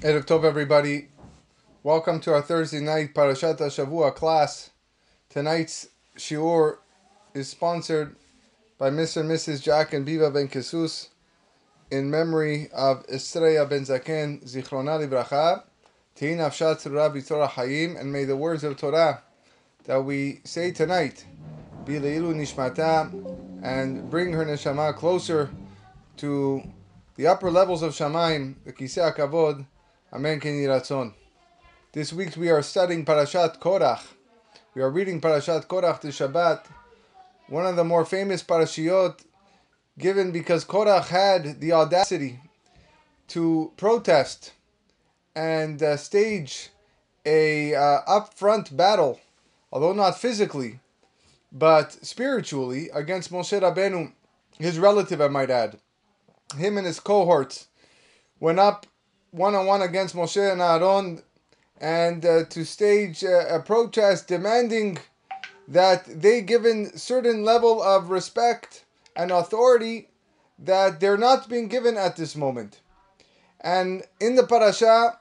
Erev Tov, everybody. Welcome to our Thursday night Parashat Shavua class. Tonight's shiur is sponsored by Mr. and Mrs. Jack and Biva Ben Kesus in memory of Estrella Ben Zaken, Zichrona Livracha, Tehin Afshat Rabbi Torah Hayim, and may the words of Torah that we say tonight be Leilu Nishmata and bring her neshama closer to the upper levels of Shamaim, the Kisei Kavod, Amen Ken. This week we are studying Parashat Korach. We are reading Parashat Korach to Shabbat, one of the more famous parashiot given because Korach had the audacity to protest and uh, stage a uh, upfront battle, although not physically, but spiritually, against Moshe Rabbeinu, his relative, I might add him and his cohorts went up one on one against Moshe and Aaron and uh, to stage uh, a protest demanding that they given certain level of respect and authority that they're not being given at this moment. And in the parasha,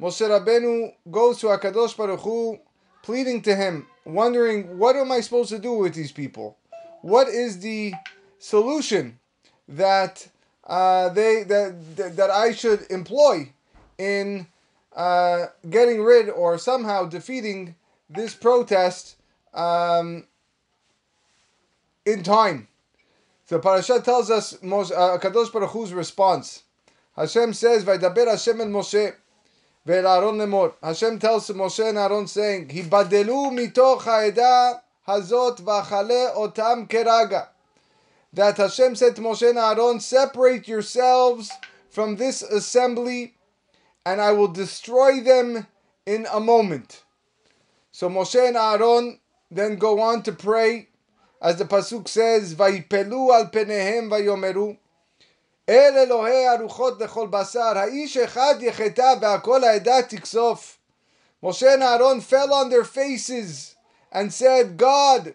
Moshe Rabbeinu goes to Akadosh Baruch Hu, pleading to him, wondering, what am I supposed to do with these people? What is the solution that uh, they that that I should employ in uh, getting rid or somehow defeating this protest um, in time. So Parashat tells us uh, Kadosh Baruch Hu's response. Hashem says, "Vaydaber Hashem el Moshe." Aaron lemor. Hashem tells Moshe and Aaron saying, "Hibadelu mitoch ha'eda hazot v'achale otam keraga." That Hashem said to Moshe and Aaron, Separate yourselves from this assembly, and I will destroy them in a moment. So Moshe and Aaron then go on to pray, as the Pasuk says, Vayipelu al penehem vayomeru. El Elohei aruchot lechol basar, ha'ish echad yecheta ve'akol ha'edah tiksof. Moshe and Aaron fell on their faces and said, God,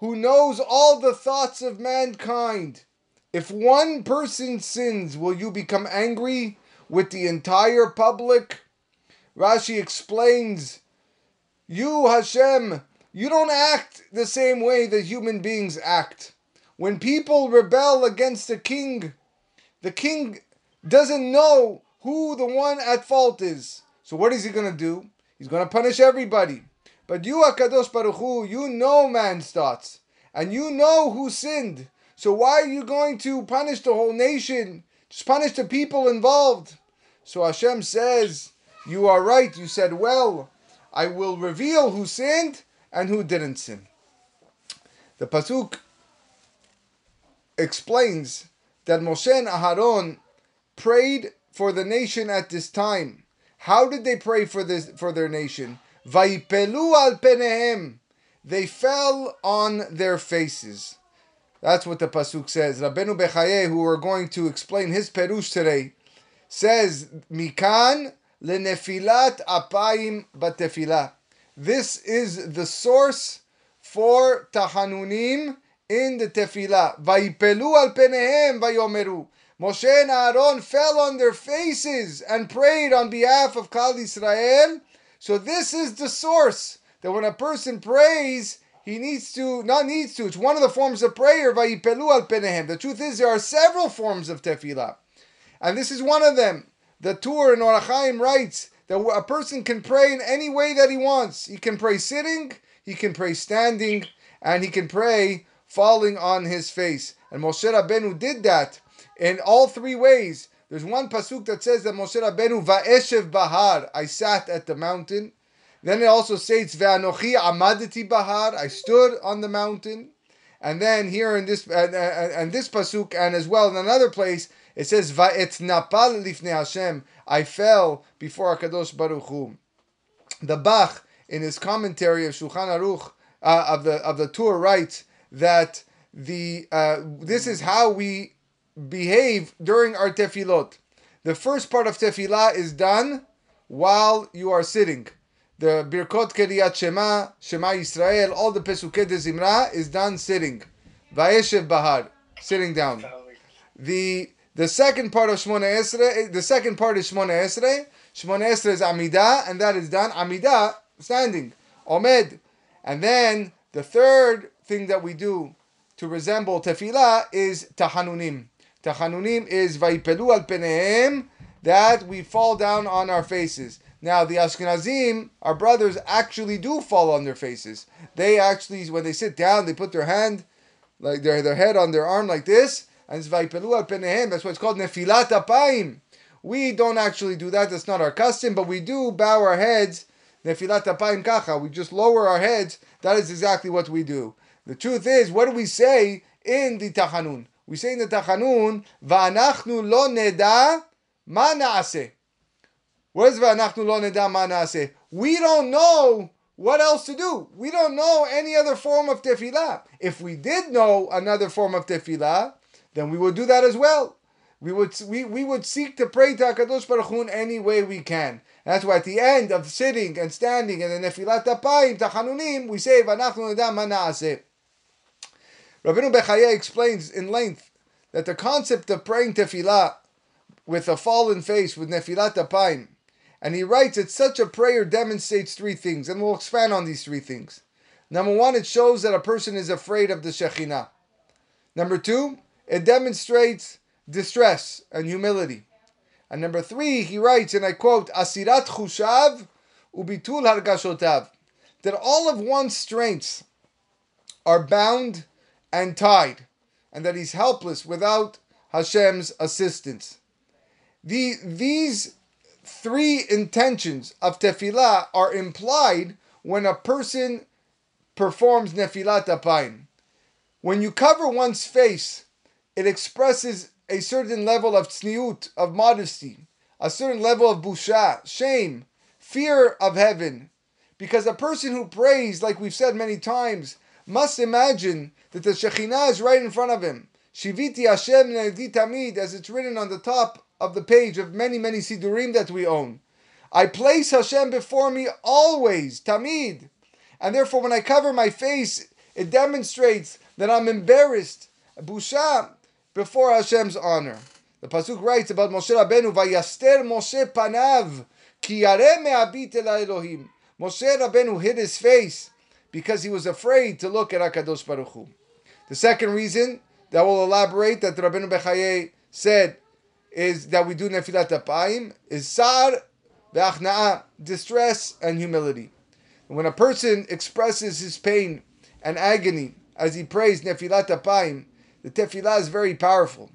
who knows all the thoughts of mankind. If one person sins, will you become angry with the entire public? Rashi explains, You, Hashem, you don't act the same way that human beings act. When people rebel against the king, the king doesn't know who the one at fault is. So what is he going to do? He's going to punish everybody. But you, Akadosh Baruch Hu, you know man's thoughts, and you know who sinned. So why are you going to punish the whole nation? Just punish the people involved. So Hashem says, You are right. You said well. I will reveal who sinned and who didn't sin. The Pasuk explains that Moshe and Aharon prayed for the nation at this time. How did they pray for this for their nation? Vaipelu al penehem. They fell on their faces. That's what the pasuk says. Rabbeinu Bechaye, who we're going to explain his perush today, says mikan lenefilat apayim batefilah. This is the source for tahanunim in the tefillah. Vaipelu al penehem vayomeru. Moshe and Aaron fell on their faces and prayed on behalf of Kal Israel so this is the source that when a person prays, he needs to, not needs to, it's one of the forms of prayer, vayipelu al penehem. The truth is there are several forms of tefillah. And this is one of them. The Tur in Orach Chaim writes that a person can pray in any way that he wants. He can pray sitting, he can pray standing, and he can pray falling on his face. And Moshe Rabbeinu did that in all three ways. There's one pasuk that says that Moshe Rabbeinu va'eshev bahar, I sat at the mountain. Then it also says ve'anochi amadeti bahar, I stood on the mountain. And then here in this and, and, and this pasuk and as well in another place it says va'et napal lifnei Hashem, I fell before Hakadosh Baruch Hu. The Bach in his commentary of Shulchan Aruch uh, of the of the Tur writes that the uh, this is how we behave during our tefillot. The first part of tefillah is done while you are sitting. The Birkot Keriyat Shema, Shema Yisrael, all the Pesukei de Zimra is done sitting. Vayeshev Bahar, sitting down. The the second part of Shmona Esrei, the second part is Shmona Esrei. Shmona Esrei is Amidah, and that is done. Amidah, standing. Omed. And then the third thing that we do to resemble tefillah is tahanunim. Tahanunim is vaipelu al penehem, that we fall down on our faces. Now, the Ashkenazim, our brothers, actually do fall on their faces. They actually, when they sit down, they put their hand, like their, their head on their arm like this, and it's vaipelu al penehem. That's why it's called nefilat apayim. We don't actually do that. That's not our custom, but we do bow our heads. Nefilat apayim kacha. We just lower our heads. That is exactly what we do. The truth is, what do we say in the Tachanun? We say in the Tachanun, Va'anachnu lo neda ma na'aseh. What is Va'anachnu lo neda ma na'aseh? We don't know what else to do. We don't know any other form of tefillah. If we did know another form of tefillah, then we would do that as well. We would we, we would seek to pray to Hakadosh Baruch Hu in any way we can. That's why at the end of sitting and standing and the nefilat apayim tachanunim, we say v'anachnu nedam ma na'aseh. Rabbeinu Bechaya explains in length that the concept of praying tefillah with a fallen face, with nefilat apayim, and he writes that such a prayer demonstrates three things, and we'll expand on these three things. Number one, it shows that a person is afraid of the Shekhinah. Number two, it demonstrates distress and humility. And number three, he writes, and I quote, Asirat chushav ubitul hargashotav, that all of one's strengths are bound and tied, and that he's helpless without Hashem's assistance. The, these three intentions of tefillah are implied when a person performs nefilat apayim. When you cover one's face, it expresses a certain level of tzniut, of modesty, a certain level of busha, shame, fear of heaven. Because a person who prays, like we've said many times, must imagine that the Shekhinah is right in front of him. Shiviti Hashem Tamid, as it's written on the top of the page of many, many Sidurim that we own. I place Hashem before me always, Tamid. And therefore, when I cover my face, it demonstrates that I'm embarrassed, busha, before Hashem's honor. The pasuk writes about Moshe Rabbeinu, "Vayaster Moshe panav ki yareh me'abit el Elohim." Moshe Rabbeinu hid his face because he was afraid to look at Hakadosh Baruch Hu. The second reason that will elaborate that Rabbeinu Bechaye said is that we do nefilat apayim is sar ve'achnaa, distress and humility. And when a person expresses his pain and agony as he prays nefilat apayim, the tefillah is very powerful.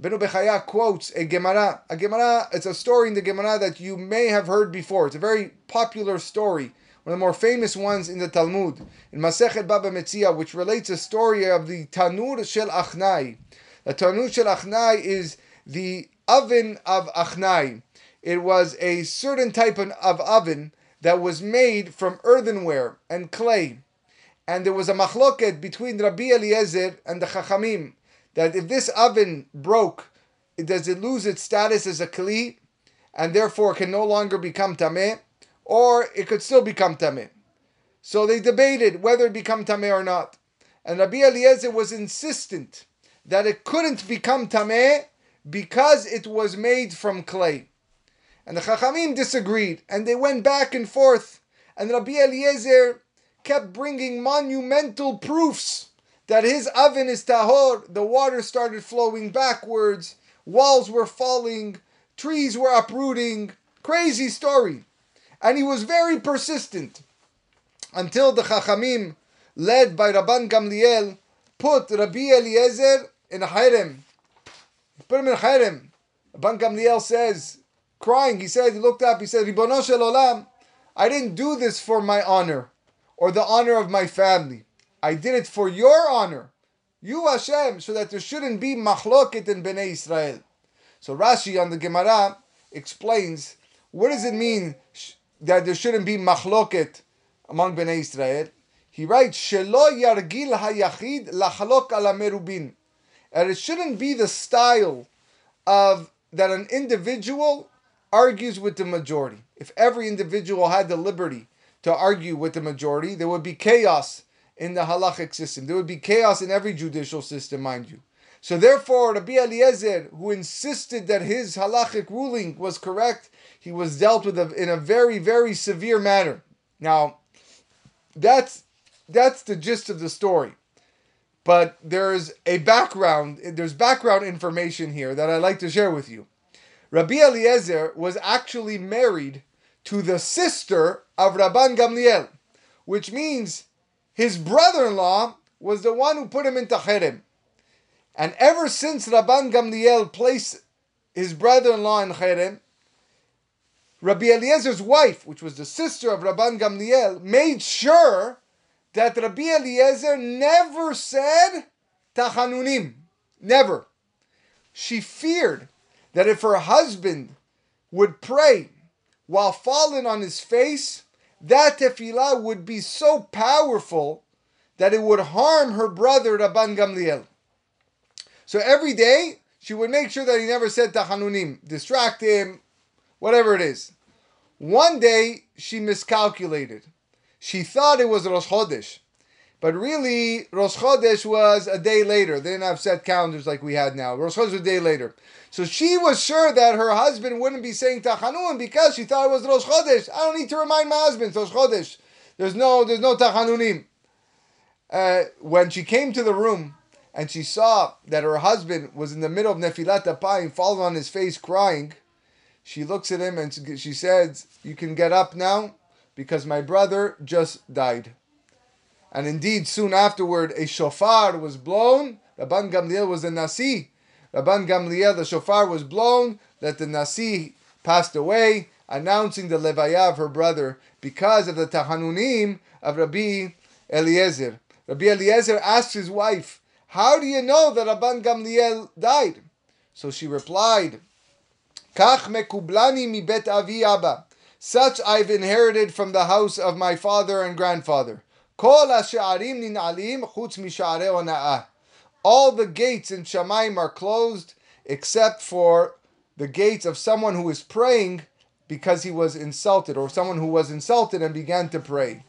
Rabbeinu Bechaya quotes a Gemara. A Gemara, it's a story in the Gemara that you may have heard before. It's a very popular story, one of the more famous ones in the Talmud, in Masechet Baba Metzia, which relates a story of the Tanur Shel Achnai. The Tanur Shel Achnai is the oven of Achnai. It was a certain type of oven that was made from earthenware and clay. And there was a machloket between Rabbi Eliezer and the Chachamim that if this oven broke, does it lose its status as a kli and therefore can no longer become tameh, or it could still become tameh? So they debated whether it become tameh or not. And Rabbi Eliezer was insistent that it couldn't become tameh because it was made from clay. And the Chachamim disagreed, and they went back and forth. And Rabbi Eliezer kept bringing monumental proofs that his oven is tahor. The water started flowing backwards, walls were falling, trees were uprooting. Crazy story. And he was very persistent until the Chachamim, led by Rabban Gamliel, put Rabbi Eliezer in a cherem. Put him in a cherem. Rabban Gamliel says, crying, he said, he looked up, he said, Ribono shel olam, I didn't do this for my honor or the honor of my family. I did it for your honor, you Hashem, so that there shouldn't be machloket in Bnei Israel. So Rashi on the Gemara explains what does it mean that there shouldn't be machloket among Bnei Israel. He writes, "Shelo yargil hayachid lachalok ala merubin," and it shouldn't be the style of that an individual argues with the majority. If every individual had the liberty to argue with the majority, there would be chaos in the halachic system. There would be chaos in every judicial system, mind you. So therefore, Rabbi Eliezer, who insisted that his halachic ruling was correct, he was dealt with in a very, very severe manner. Now, that's that's the gist of the story. But there's a background, there's background information here that I'd like to share with you. Rabbi Eliezer was actually married to the sister of Rabban Gamliel, which means his brother-in-law was the one who put him into cherem. And ever since Rabban Gamliel placed his brother-in-law in cherem, Rabbi Eliezer's wife, which was the sister of Rabban Gamliel, made sure that Rabbi Eliezer never said tachanunim. Never. She feared that if her husband would pray while falling on his face, that tefillah would be so powerful that it would harm her brother Rabban Gamliel. So every day she would make sure that he never said tachanunim, distract him, whatever it is. One day she miscalculated. She thought it was Rosh Chodesh. But really, Rosh Chodesh was a day later. They didn't have set calendars like we had now. Rosh Chodesh was a day later. So she was sure that her husband wouldn't be saying Tachanun because she thought it was Rosh Chodesh. I don't need to remind my husband, Rosh Chodesh. There's no, there's no Tachanunim. Uh, when she came to the room and she saw that her husband was in the middle of Nefilat Apayim, falling on his face, crying, she looks at him and she says, You can get up now because my brother just died. And indeed, soon afterward, a shofar was blown. Rabban Gamliel was the Nasi. Rabban Gamliel, the shofar was blown that the Nasi passed away, announcing the levaya of her brother because of the tahanunim of Rabbi Eliezer. Rabbi Eliezer asked his wife, How do you know that Rabban Gamliel died? So she replied, Kach mekublani mi bet avi abba. Such I've inherited from the house of my father and grandfather. All the gates in Shamaim are closed except for the gates of someone who is praying because he was insulted, or someone who was insulted and began to pray.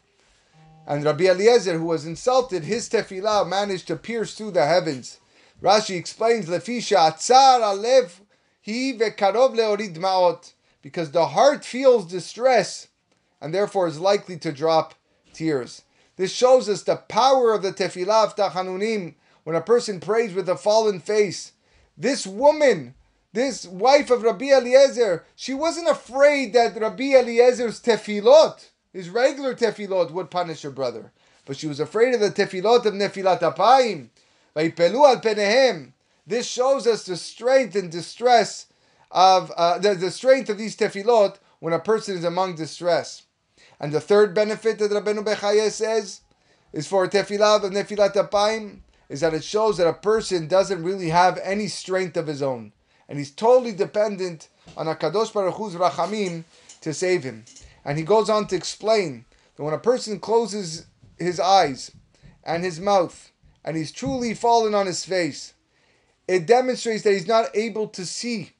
And Rabbi Eliezer, who was insulted, his tefillah managed to pierce through the heavens. Rashi explains, Lefisha atzar alev hi vekarov leorid maot, because the heart feels distress and therefore is likely to drop tears. This shows us the power of the tefillah of tachanunim when a person prays with a fallen face. This woman, this wife of Rabbi Eliezer, she wasn't afraid that Rabbi Eliezer's tefillot, his regular tefillot, would punish her brother. But she was afraid of the tefillot of Nefilat Apayim. This shows us the strength and distress of uh, the, the strength of these tefillot when a person is among distress. And the third benefit that Rabbeinu Bechaye says is for tefillah of nefilat apayim is that it shows that a person doesn't really have any strength of his own, and he's totally dependent on Hakadosh Baruch Hu's rachamim to save him. And he goes on to explain that when a person closes his eyes and his mouth, and he's truly fallen on his face, it demonstrates that he's not able to see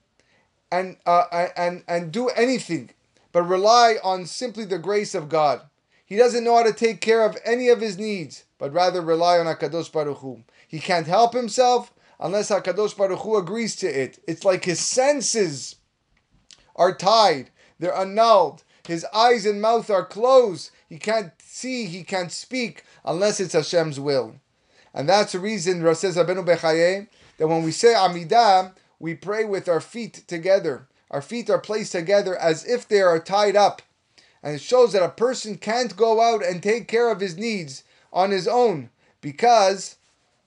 and uh, and and do anything but rely on simply the grace of God. He doesn't know how to take care of any of his needs, but rather rely on Hakadosh Baruch Hu. He can't help himself unless Hakadosh Baruch Hu agrees to it. It's like his senses are tied; they're annulled. His eyes and mouth are closed. He can't see, he can't speak unless it's Hashem's will. And that's the reason, says Rabbeinu Bechaye, that when we say Amidah, we pray with our feet together. Our feet are placed together as if they are tied up. And it shows that a person can't go out and take care of his needs on his own because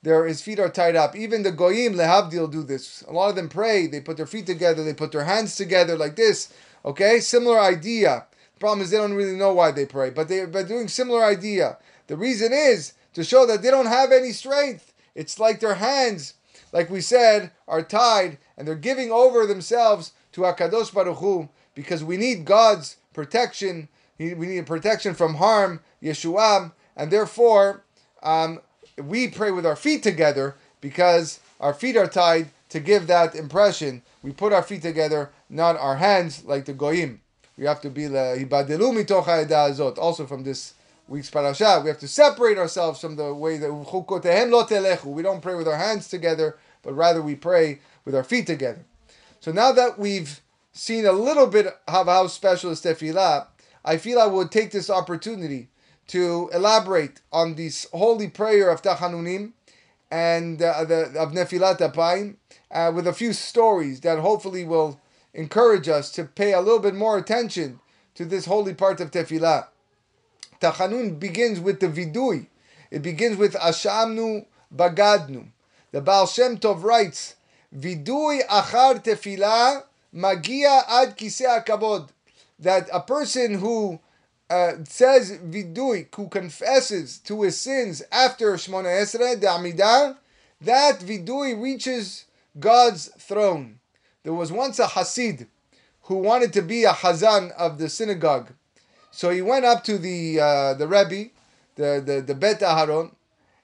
their, his feet are tied up. Even the Goyim, Lehavdil, do this. A lot of them pray, they put their feet together, they put their hands together like this. Okay, similar idea. The problem is they don't really know why they pray, but they're doing similar idea. The reason is to show that they don't have any strength. It's like their hands, like we said, are tied and they're giving over themselves to Hakadosh Baruch Hu because we need God's protection. We need protection from harm, Yeshuam, and therefore um, we pray with our feet together because our feet are tied to give that impression. We put our feet together, not our hands like the goyim. We have to be. Also from this week's parasha, we have to separate ourselves from the way that we don't pray with our hands together, but rather we pray with our feet together. So now that we've seen a little bit of how special is tefillah, I feel I would take this opportunity to elaborate on this holy prayer of Tachanunim and uh, the, of Nefilat Apayim uh, with a few stories that hopefully will encourage us to pay a little bit more attention to this holy part of Tefillah. Tachanun begins with the vidui. It begins with Ashamnu Bagadnu. The Baal Shem Tov writes, Vidui achar tefillah magia ad kiseh kabod. That a person who uh, says vidui, who confesses to his sins after Shmona Esrei, the Amidah, that vidui reaches God's throne. There was once a Hasid who wanted to be a Hazan of the synagogue. So he went up to the uh, the Rebbe, the, the, the Bet Aharon,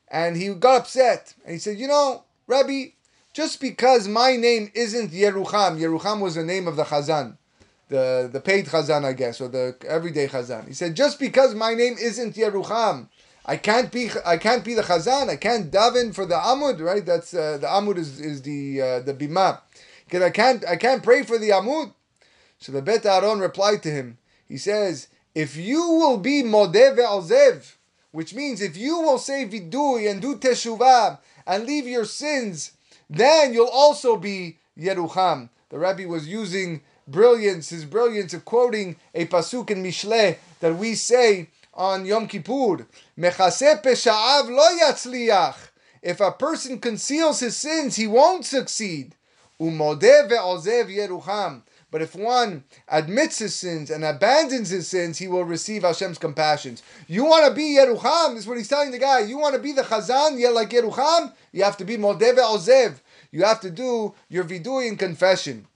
and he got upset. And he said, You know, Rebbe, just because my name isn't Yerucham, Yerucham was the name of the Chazan, the, the paid Chazan, I guess, or the everyday Chazan. He said, just because my name isn't Yerucham, I can't be I can't be the Chazan. I can't daven for the Amud, right? That's uh, the Amud is, is the uh, the bima. Because I can't I can't pray for the Amud. So the Bet Aaron replied to him. He says, if you will be modeh ve'ozev, which means if you will say vidui and do teshuvah and leave your sins, then you'll also be Yerucham. The Rabbi was using brilliance, his brilliance of quoting a pasuk in Mishle that we say on Yom Kippur. Mechase pesha'av lo yatzliach. If a person conceals his sins, he won't succeed. Umodeh ve'ozev Yerucham. But if one admits his sins and abandons his sins, he will receive Hashem's compassions. You want to be Yerucham? This is what he's telling the guy. You want to be the Chazan, yet like Yerucham? You have to be Modeh Ozev. You have to do your vidui in confession.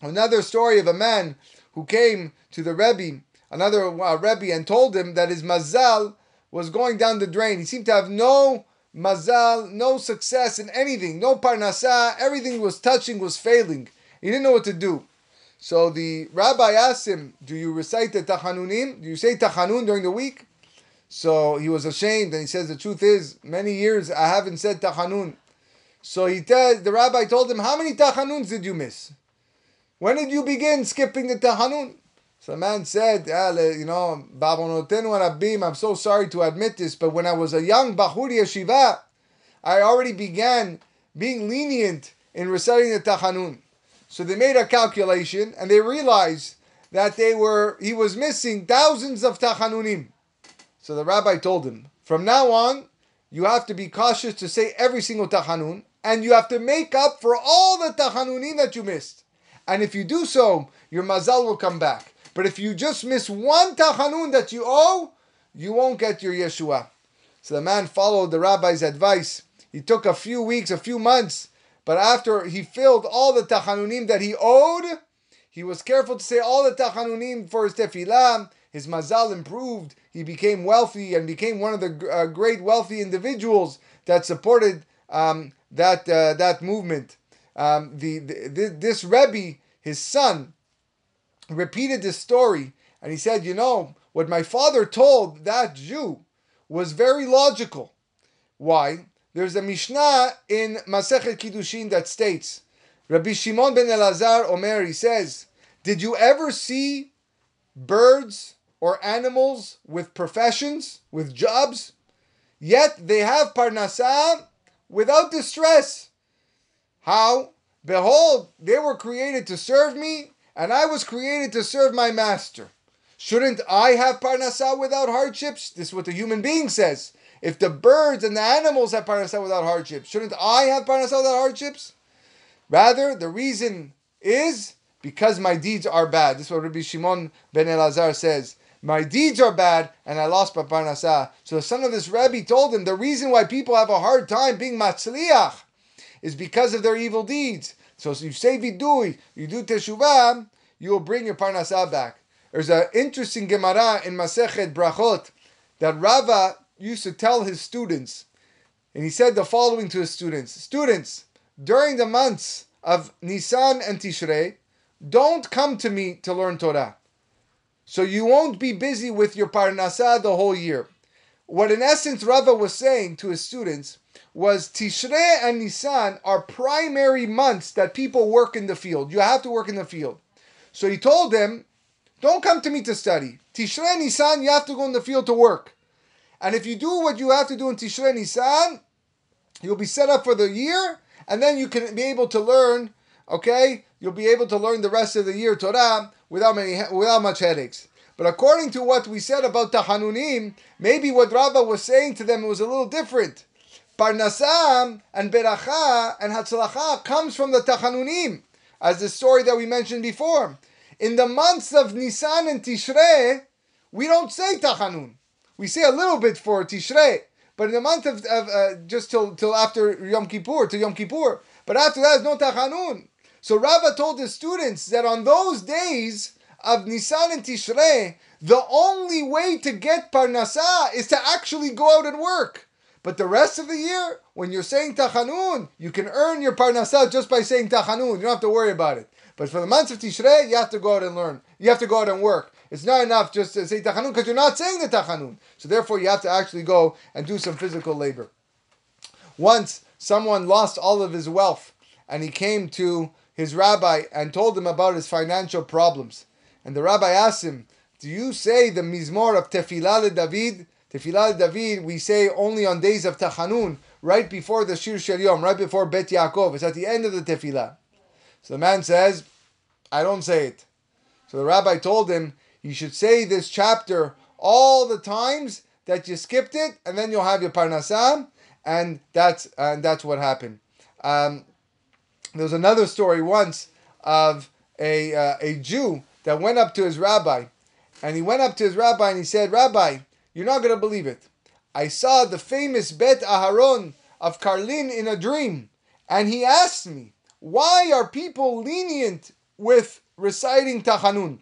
Another story of a man who came to the Rebbe, another uh, Rebbe, and told him that his mazal was going down the drain. He seemed to have no mazal, no success in anything, no parnasa. Everything he was touching was failing. He didn't know what to do. So the rabbi asked him, Do you recite the Tachanunim? Do you say Tachanun during the week? So he was ashamed and he says, The truth is, many years I haven't said Tachanun. So he tells, the rabbi told him, How many Tachanuns did you miss? When did you begin skipping the Tachanun? So the man said, ah, You know, I'm so sorry to admit this, but when I was a young Bahur Yeshiva, I already began being lenient in reciting the Tachanun. So they made a calculation and they realized that they were he was missing thousands of tachanunim. So the rabbi told him, from now on, you have to be cautious to say every single tachanun, and you have to make up for all the tachanunim that you missed. And if you do so, your mazal will come back. But if you just miss one tachanun that you owe, you won't get your Yeshua. So the man followed the rabbi's advice. He took a few weeks, a few months, but after he filled all the tachanunim that he owed, he was careful to say all the tachanunim for his tefillah. His mazal improved. He became wealthy and became one of the uh, great wealthy individuals that supported um, that uh, that movement. Um, the, the, this Rebbe, his son, repeated this story, and he said, "You know what my father told that Jew was very logical. Why? There's a Mishnah in Masechet Kiddushin that states, Rabbi Shimon ben Elazar Omer, he says, Did you ever see birds or animals with professions, with jobs? Yet they have parnasah without distress. How? Behold, they were created to serve me, and I was created to serve my master. Shouldn't I have parnasah without hardships? This is what the human being says. If the birds and the animals have parnasah without hardships, shouldn't I have parnasah without hardships? Rather, the reason is because my deeds are bad. This is what Rabbi Shimon ben Elazar says. My deeds are bad, and I lost my parnasah. So the son of this Rebbe told him the reason why people have a hard time being matzliach is because of their evil deeds. So if you say vidui, you do teshuvah, you will bring your parnasah back. There's an interesting Gemara in Masechet Brachot that Rava used to tell his students, and he said the following to his students Students, during the months of Nisan and Tishrei, don't come to me to learn Torah. So you won't be busy with your parnasah the whole year. What in essence Rava was saying to his students was Tishrei and Nisan are primary months that people work in the field. You have to work in the field. So he told them, don't come to me to study. Tishrei and Nisan, you have to go in the field to work. And if you do what you have to do in Tishrei Nisan, you'll be set up for the year, and then you can be able to learn, okay? You'll be able to learn the rest of the year Torah without many without much headaches. But according to what we said about Tahanunim, maybe what Rava was saying to them was a little different. Parnasam and Beracha and Hatzlacha comes from the Tachanunim, as the story that we mentioned before. In the months of Nisan and Tishrei, we don't say Tachanun. We say a little bit for Tishrei, but in the month of, of uh, just till till after Yom Kippur, to Yom Kippur. But after that, is no Tachanun. So Rava told his students that on those days of Nisan and Tishrei, the only way to get Parnasah is to actually go out and work. But the rest of the year, when you're saying Tachanun, you can earn your Parnasah just by saying Tachanun. You don't have to worry about it. But for the months of Tishrei, you have to go out and learn. You have to go out and work. It's not enough just to say Tachanun because you're not saying the Tachanun. So therefore, you have to actually go and do some physical labor. Once, someone lost all of his wealth and he came to his rabbi and told him about his financial problems. And the rabbi asked him, Do you say the Mizmor of Tefillah David? Tefillah David, we say only on days of Tachanun, right before the Shir Shel Yom, right before Bet Yaakov. It's at the end of the Tefillah. So the man says, I don't say it. So the rabbi told him, you should say this chapter all the times that you skipped it, and then you'll have your parnasah, and that's and that's what happened. Um, there was another story once of a uh, a Jew that went up to his rabbi, and he went up to his rabbi and he said, Rabbi, you're not going to believe it. I saw the famous Bet Aharon of Karlin in a dream, and he asked me, why are people lenient with reciting Tachanun?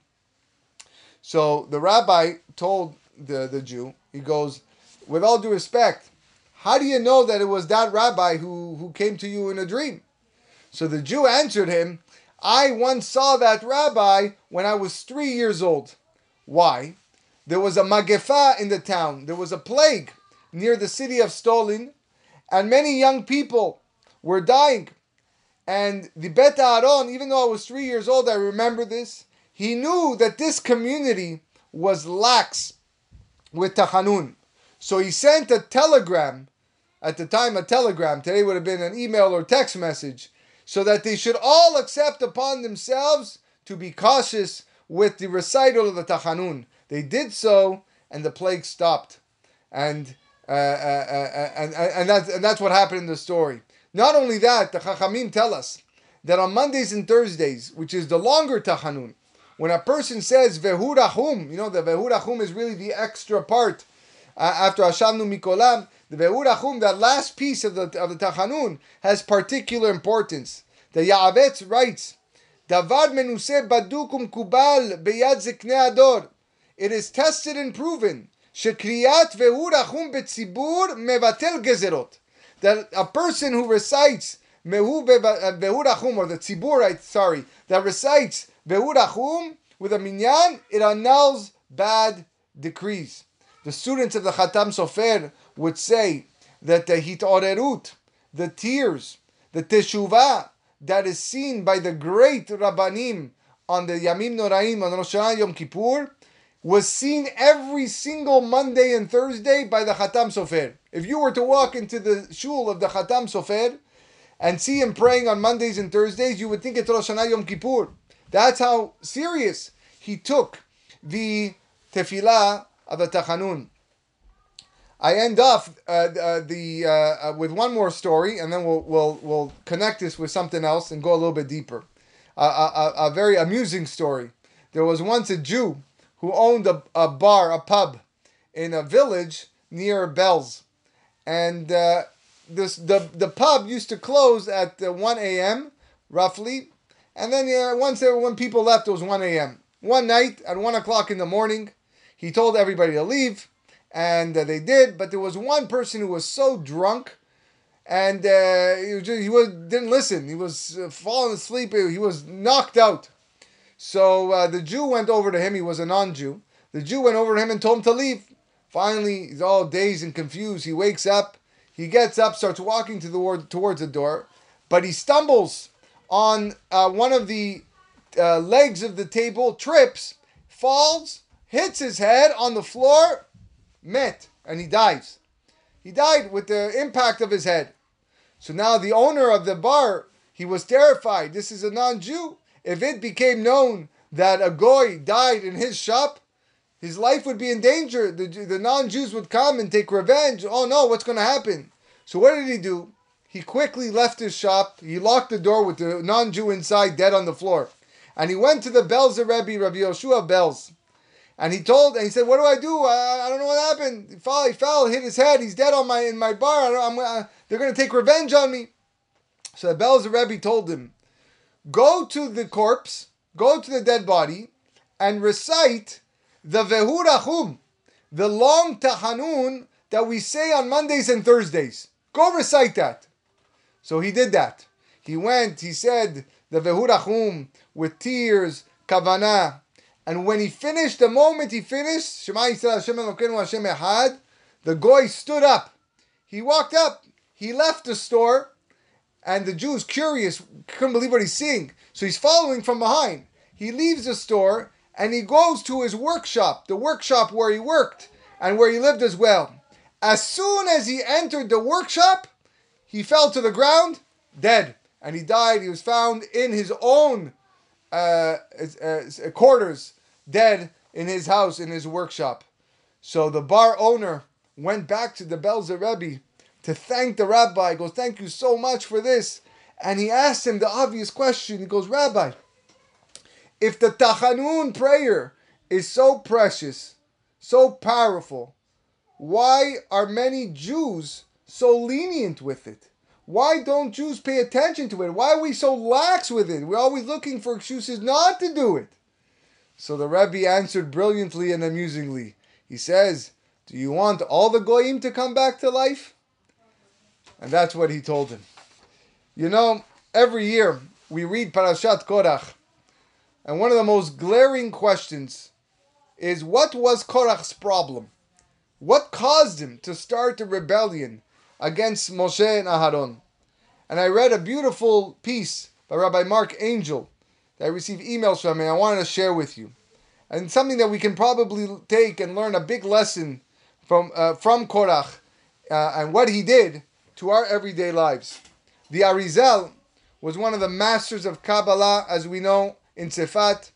So the rabbi told the, the Jew, he goes, with all due respect, how do you know that it was that rabbi who, who came to you in a dream? So the Jew answered him, I once saw that rabbi when I was three years old. Why? There was a magefa in the town. There was a plague near the city of Stolin, and many young people were dying. And the Bet Aaron, even though I was three years old, I remember this. He knew that this community was lax with Tachanun. So he sent a telegram, at the time a telegram, today would have been an email or text message, so that they should all accept upon themselves to be cautious with the recital of the Tachanun. They did so, and the plague stopped. And uh, uh, uh, and, and, that's, and that's what happened in the story. Not only that, the Chachamim tell us that on Mondays and Thursdays, which is the longer Tachanun, when a person says Vehurachum, you know, the Vehurachum is really the extra part uh, after Hashavnu Mikolam, the Vehurachum, that last piece of the, of the Tachanun, has particular importance. The Ya'avetz writes, Davar menuse badukum kubal beyad zikne ador. It is tested and proven. Shekriyat vehurachum betzibur mevatel gezerot that a person who recites Mehu Behurachum, or the Tzibur, sorry, that recites Behurachum with a minyan, it annuls bad decrees. The students of the Khatam Sofer would say that the hitorerut, the tears, the teshuvah that is seen by the great Rabbanim on the Yamim Noraim on Rosh Hashanah Yom Kippur was seen every single Monday and Thursday by the Khatam Sofer. If you were to walk into the shul of the Khatam Sofer and see him praying on Mondays and Thursdays, you would think it's Rosh Hashanah Yom Kippur. That's how serious he took the tefillah of the Tachanun. I end off uh, uh, the uh, uh, with one more story, and then we'll we'll we'll connect this with something else and go a little bit deeper. a, a very amusing story. There was once a Jew who owned a, a bar, a pub, in a village near Belz, and uh, this the the pub used to close at uh, one a.m. roughly, and then uh, once there, when people left, it was one a.m. One night at one o'clock in the morning, he told everybody to leave, and uh, they did. But there was one person who was so drunk, and uh, he, was just, he was didn't listen. He was uh, falling asleep. He was knocked out. So uh, the Jew went over to him. He was a non-Jew. The Jew went over to him and told him to leave. Finally, he's all dazed and confused. He wakes up. He gets up, starts walking to the towards the door, but he stumbles on uh, one of the uh, legs of the table, trips, falls, hits his head on the floor, met, and he dies. He died with the impact of his head. So now the owner of the bar, he was terrified. This is a non-Jew. If it became known that a goy died in his shop, his life would be in danger. The, the non-Jews would come and take revenge. Oh no, what's going to happen? So what did he do? He quickly left his shop. He locked the door with the non-Jew inside, dead on the floor. And he went to the Belzer Rebbe, Rabbi Yoshua Belz. And he told, and he said, "What do I do? I, I don't know what happened. He fell, he fell, hit his head. He's dead on my in my bar. Uh, they're going to take revenge on me." So the Belzer Rebbe told him, "Go to the corpse, go to the dead body, and recite the Vehurachum, the long Tahanun that we say on Mondays and Thursdays. Go recite that." So he did that. He went. He said the Vehurachum with tears, kavanah and when he finished, the moment he finished, Shema Yisrael Hashem Elokeinu Hashem Echad, the goy stood up. He walked up. He left the store, and the Jew is curious, couldn't believe what he's seeing. So he's following from behind. He leaves the store and he goes to his workshop, the workshop where he worked and where he lived as well. As soon as he entered the workshop, he fell to the ground, dead, and he died. He was found in his own uh, uh, quarters dead in his house, in his workshop. So the bar owner went back to the Belzer Rebbe to thank the rabbi. He goes, Thank you so much for this. And he asked him the obvious question. He goes, Rabbi, if the Tachanun prayer is so precious, so powerful, why are many Jews so lenient with it? Why don't Jews pay attention to it? Why are we so lax with it? We're always looking for excuses not to do it. So the Rebbe answered brilliantly and amusingly. He says, Do you want all the Goyim to come back to life? And that's what he told him. You know, every year we read Parashat Korach, and one of the most glaring questions is what was Korach's problem? What caused him to start a rebellion against Moshe and Aharon? And I read a beautiful piece by Rabbi Marc Angel that I received emails from, and I wanted to share with you. And something that we can probably take and learn a big lesson from uh, from Korach uh, and what he did to our everyday lives. The Arizal was one of the masters of Kabbalah, as we know, in Sefat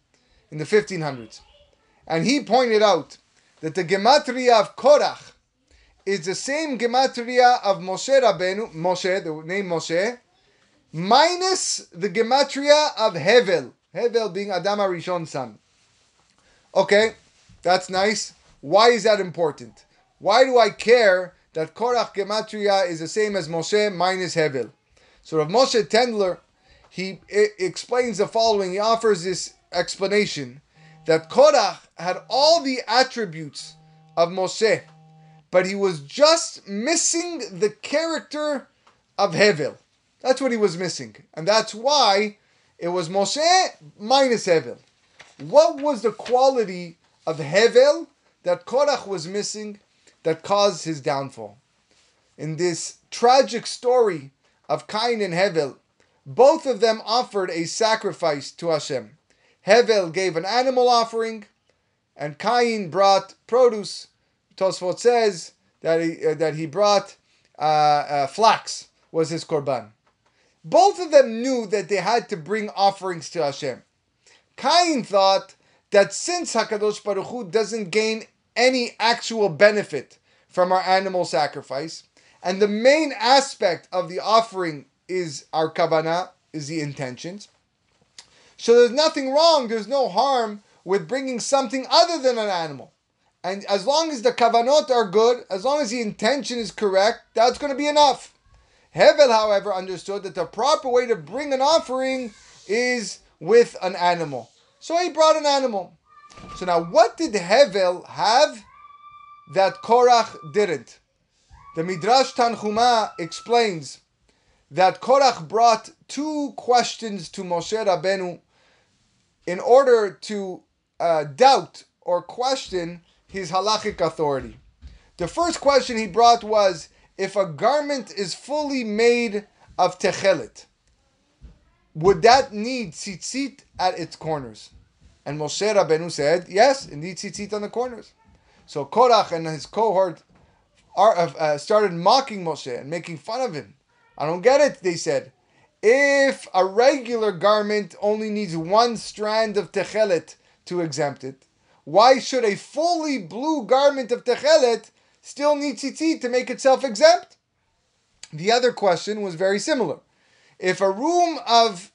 in the 1500s. And he pointed out that the Gematria of Korach is the same Gematria of Moshe Rabbeinu, Moshe, the name Moshe, minus the gematria of Hevel. Hevel being Adam Arishon's son. Okay, that's nice. Why is that important? Why do I care that Korach gematria is the same as Moshe minus Hevel? So Rav Moshe Tendler, he explains the following. He offers this explanation that Korach had all the attributes of Moshe, but he was just missing the character of Hevel. That's what he was missing. And that's why it was Moshe minus Hevel. What was the quality of Hevel that Korach was missing that caused his downfall? In this tragic story of Cain and Hevel, both of them offered a sacrifice to Hashem. Hevel gave an animal offering, and Cain brought produce. Tosfot says that he, uh, that he brought uh, uh, flax was his korban. Both of them knew that they had to bring offerings to Hashem. Cain thought that since Hakadosh Baruch Hu doesn't gain any actual benefit from our animal sacrifice, and the main aspect of the offering is our kavanah, is the intentions. So there's nothing wrong, there's no harm with bringing something other than an animal. And as long as the kavanot are good, as long as the intention is correct, that's going to be enough. Hevel, however, understood that the proper way to bring an offering is with an animal. So he brought an animal. So now, what did Hevel have that Korach didn't? The Midrash Tanhuma explains that Korach brought two questions to Moshe Rabbeinu in order to uh, doubt or question his halachic authority. The first question he brought was if a garment is fully made of techelet, would that need tzitzit at its corners? And Moshe Rabbeinu said, yes, it needs tzitzit on the corners. So Korach and his cohort are, uh, started mocking Moshe and making fun of him. I don't get it, they said. If a regular garment only needs one strand of techelet to exempt it, why should a fully blue garment of techelet still need tzitzit to make itself exempt? The other question was very similar. If a room of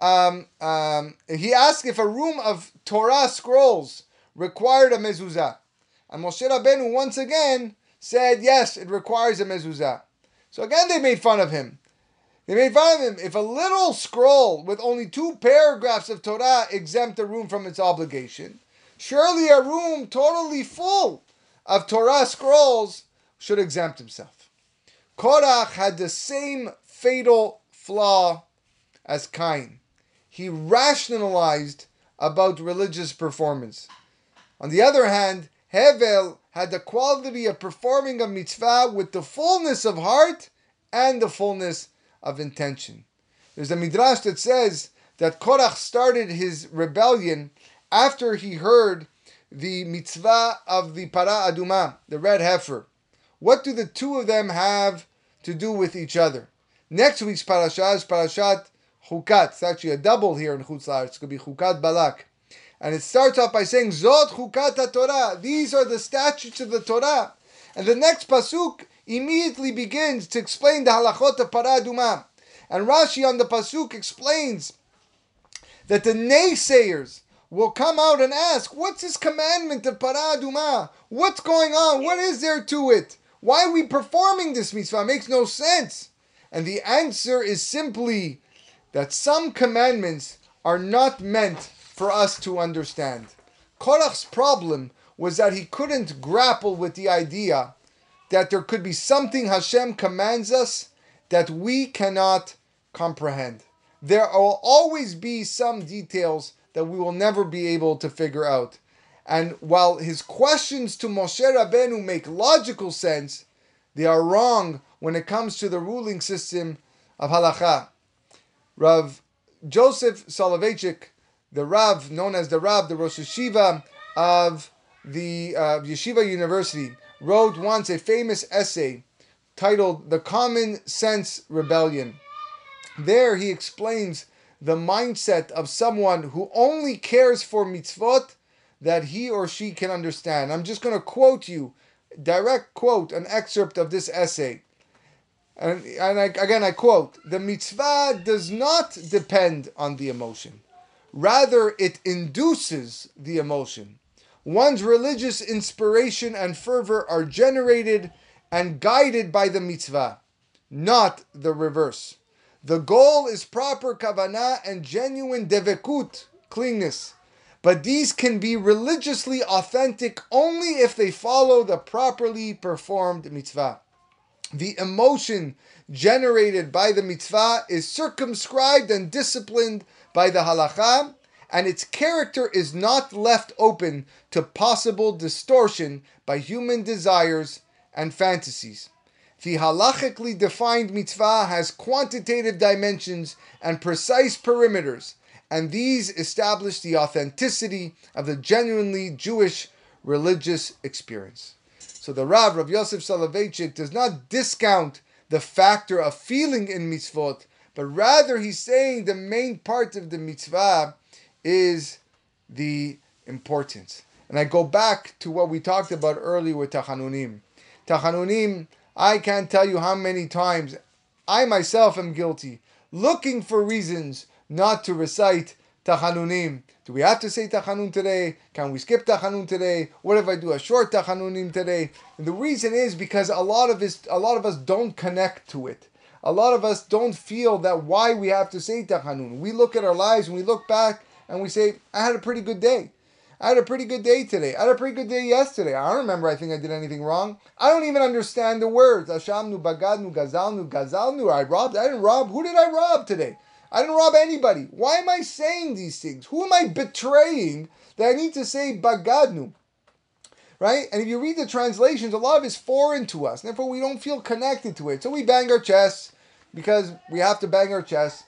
um, um, he asked if a room of Torah scrolls required a mezuzah, and Moshe Rabbeinu once again said yes, it requires a mezuzah. So again, they made fun of him. They made fun of him. If a little scroll with only two paragraphs of Torah exempt a room from its obligation, surely a room totally full of Torah scrolls should exempt himself. Korach had the same fatal flaw as Cain. He rationalized about religious performance. On the other hand, Hevel had the quality of performing a mitzvah with the fullness of heart and the fullness of intention. There's a midrash that says that Korach started his rebellion after he heard the mitzvah of the para aduma, the red heifer. What do the two of them have to do with each other? Next week's parasha is parashat Chukat. It's actually a double here in Chutz La'aretz. It's going to be Chukat Balak. And it starts off by saying, Zot Chukat Torah. These are the statutes of the Torah. And the next pasuk immediately begins to explain the halachot of Paraduma. And Rashi on the pasuk explains that the naysayers will come out and ask, what's this commandment of Paraduma? What's going on? What is there to it? Why are we performing this mitzvah? It makes no sense. And the answer is simply that some commandments are not meant for us to understand. Korach's problem was that he couldn't grapple with the idea that there could be something Hashem commands us that we cannot comprehend. There will always be some details that we will never be able to figure out. And while his questions to Moshe Rabbeinu make logical sense, they are wrong when it comes to the ruling system of halacha. Rav Joseph Soloveitchik, the Rav known as the Rav, the Rosh Yeshiva of the uh, Yeshiva University, wrote once a famous essay titled The Common Sense Rebellion. There he explains the mindset of someone who only cares for mitzvot that he or she can understand. I'm just going to quote you, direct quote, an excerpt of this essay. And, and I, again, I quote The mitzvah does not depend on the emotion, rather, it induces the emotion. One's religious inspiration and fervor are generated and guided by the mitzvah, not the reverse. The goal is proper kavanah and genuine devekut, cleanness. But these can be religiously authentic only if they follow the properly performed mitzvah. The emotion generated by the mitzvah is circumscribed and disciplined by the halacha and its character is not left open to possible distortion by human desires and fantasies. The halachically defined mitzvah has quantitative dimensions and precise perimeters, and these establish the authenticity of the genuinely Jewish religious experience. So the Rav, Rav Yosef Soloveitchik, does not discount the factor of feeling in mitzvot, but rather he's saying the main part of the mitzvah is the importance. And I go back to what we talked about earlier with Tachanunim. Tachanunim, I can't tell you how many times I myself am guilty, looking for reasons not to recite Tachanunim. Do we have to say Tachanun today? Can we skip Tachanun today? What if I do a short Tachanunim today? And the reason is because a lot of us, a lot of us don't connect to it. A lot of us don't feel that why we have to say Tachanun. We look at our lives and we look back and we say, I had a pretty good day. I had a pretty good day today. I had a pretty good day yesterday. I don't remember I think I did anything wrong. I don't even understand the words. Ashamnu, bagadnu, gazalnu, gazalnu. I robbed. I didn't rob. Who did I rob today? I didn't rob anybody. Why am I saying these things? Who am I betraying that I need to say bagadnu? right? And if you read the translations, a lot of it's foreign to us. Therefore, we don't feel connected to it. So we bang our chests because we have to bang our chests.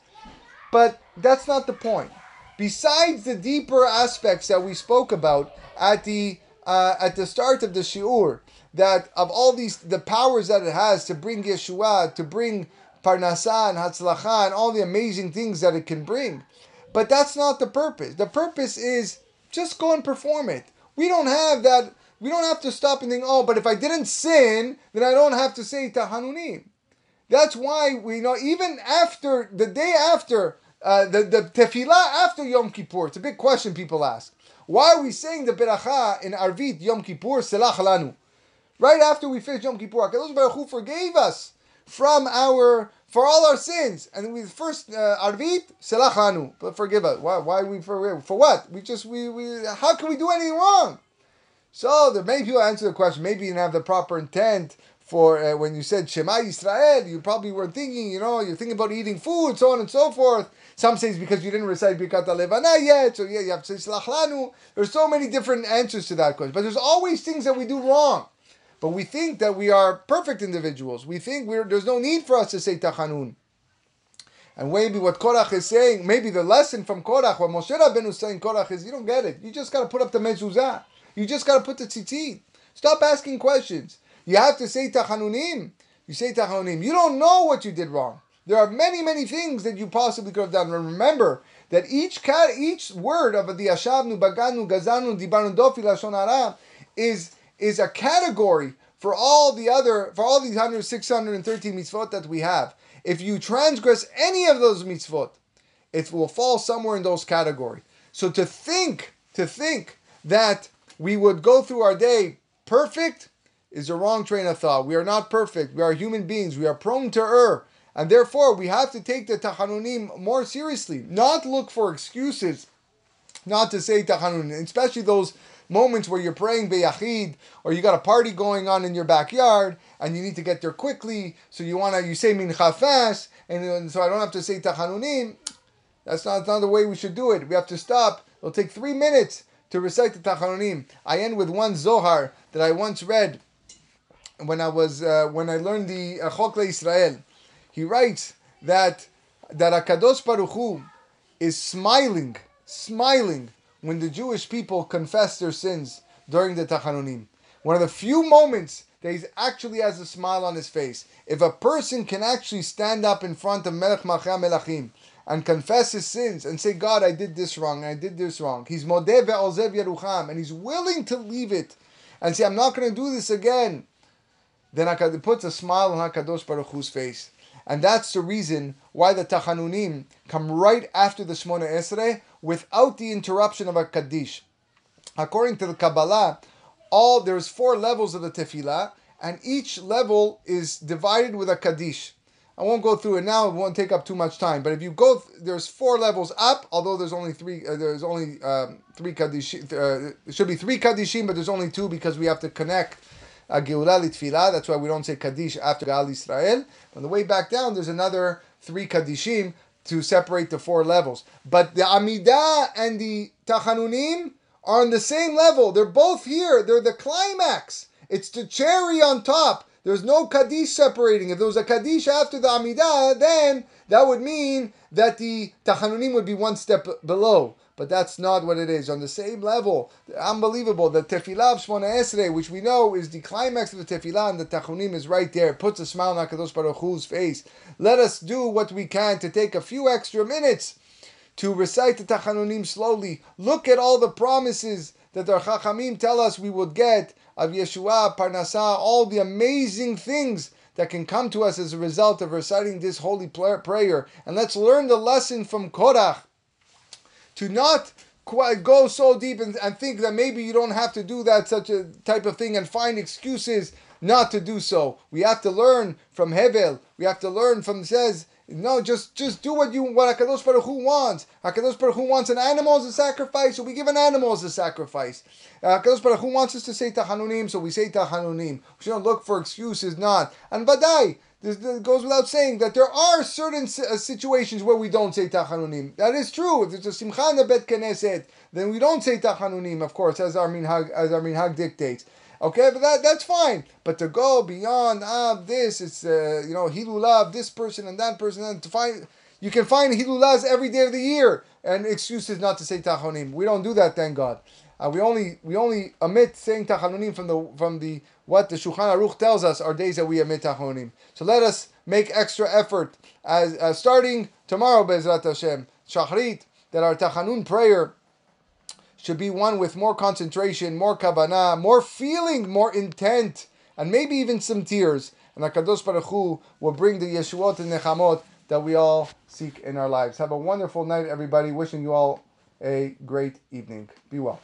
But that's not the point. Besides the deeper aspects that we spoke about at the uh, at the start of the shiur, that of all these the powers that it has to bring Yeshua, to bring Parnasah and Hatzlacha, and all the amazing things that it can bring. But that's not the purpose. The purpose is just go and perform it. We don't have that. We don't have to stop and think, oh, but if I didn't sin, then I don't have to say Tahanunim. That's why we know even after the day after uh, the the tefillah after Yom Kippur. It's a big question people ask. Why are we saying the beracha in Arvit Yom Kippur Selach Lanu? Right after we finish Yom Kippur, Hakadosh Baruch Hu forgave us from our for all our sins, and we first uh, Arvit Selach Lanu, but forgive us. Why? Why we for for what? We just we we. How can we do anything wrong? So there many people answer the question. Maybe you didn't have the proper intent for uh, when you said Shema Yisrael. You probably weren't thinking. You know, you're thinking about eating food, so on and so forth. Some say it's because you didn't recite Birkat Levana yet, so yeah, you have to say Slach Lanu. There's so many different answers to that question, but there's always things that we do wrong. But we think that we are perfect individuals. We think there's no need for us to say Tachanun. And maybe what Korach is saying, maybe the lesson from Korach, what Moshe Rabbeinu is saying Korach is, you don't get it. You just got to put up the mezuzah. You just got to put the tzitzit. Stop asking questions. You have to say Tachanunim. You say Tachanunim. You don't know what you did wrong. There are many, many things that you possibly could have done. And remember that each each word of the Yashavnu, Bagadnu, Gazalnu, Dibanu, Dofi, Lashon is is a category for all the other for all these 100, 613 mitzvot that we have. If you transgress any of those mitzvot, it will fall somewhere in those categories. So to think, to think that we would go through our day perfect is a wrong train of thought. We are not perfect. We are human beings. We are prone to err. And therefore, we have to take the tachanunim more seriously, not look for excuses not to say tachanunim, especially those moments where you're praying beyachid or you got a party going on in your backyard and you need to get there quickly, so you wanna you say mincha fast, and so I don't have to say tachanunim. That's not, that's not the way we should do it. We have to stop. It'll take three minutes to recite the tachanunim. I end with one zohar that I once read when I was uh, when I learned the uh, Israel he writes that that Akadosh Baruch Hu is smiling, smiling when the Jewish people confess their sins during the Tachanunim. One of the few moments that he actually has a smile on his face. If a person can actually stand up in front of Melech Malchei Melachim and confess his sins and say, God, I did this wrong I did this wrong. He's Modeh ve'ozev yerucham and he's willing to leave it and say, I'm not going to do this again. Then it puts a smile on HaKadosh Baruch Hu's face. And that's the reason why the Tachanunim come right after the Shmona Esrei without the interruption of a Kaddish. According to the Kabbalah, all there's four levels of the Tefillah, and each level is divided with a Kaddish. I won't go through it now; it won't take up too much time. But if you go, there's four levels up. Although there's only three, uh, there's only um, three kaddish. Uh, should be three kaddishim, but there's only two because we have to connect a Geulah Litfilah. That's why we don't say Kaddish after Ga'al Yisrael. On the way back down, there's another three Kaddishim to separate the four levels. But the Amidah and the Tachanunim are on the same level. They're both here. They're the climax. It's the cherry on top. There's no Kaddish separating. If there was a Kaddish after the Amidah, then that would mean that the Tachanunim would be one step below but that's not what it is. On the same level, unbelievable. The Tefillah of Shmona Esrei, which we know is the climax of the Tefillah, and the Tachunim is right there. It puts a smile on HaKadosh Baruch Hu's face. Let us do what we can to take a few extra minutes to recite the Tachanunim slowly. Look at all the promises that our Chachamim tell us we would get of Yeshua, Parnasah, all the amazing things that can come to us as a result of reciting this holy prayer. And let's learn the lesson from Korach to not quite go so deep and, and think that maybe you don't have to do that such a type of thing and find excuses not to do so. We have to learn from Hevel. We have to learn from says no, just just do what you what Hakadosh Baruch Hu wants. Hakadosh Baruch Hu wants an animal as a sacrifice, so we give an animal as a sacrifice. Uh, Hakadosh Baruch Hu wants us to say Tahanunim, so we say Tahanunim. We shouldn't look for excuses, not. And Vadai, it goes without saying that there are certain uh, situations where we don't say tachanunim. That is true. If there's a simcha in the bet knesset, then we don't say tachanunim, of course, as our minhag as our minhag dictates. Okay, but that that's fine. But to go beyond ah this, it's uh, you know hilulav this person and that person, and to find you can find hilulahs every day of the year and excuses not to say tachonim. We don't do that, thank God. Uh, we only we only omit saying tachonim from the from the what the Shulchan Aruch tells us are days that we omit tachonim. So let us make extra effort as, as starting tomorrow, Bezrat Hashem, Shachrit, that our tachanun prayer should be one with more concentration, more kavanah, more feeling, more intent, and maybe even some tears. And HaKadosh Baruch Hu will bring the Yeshuot and Nechamot that we all seek in our lives. Have a wonderful night, everybody. Wishing you all a great evening. Be well.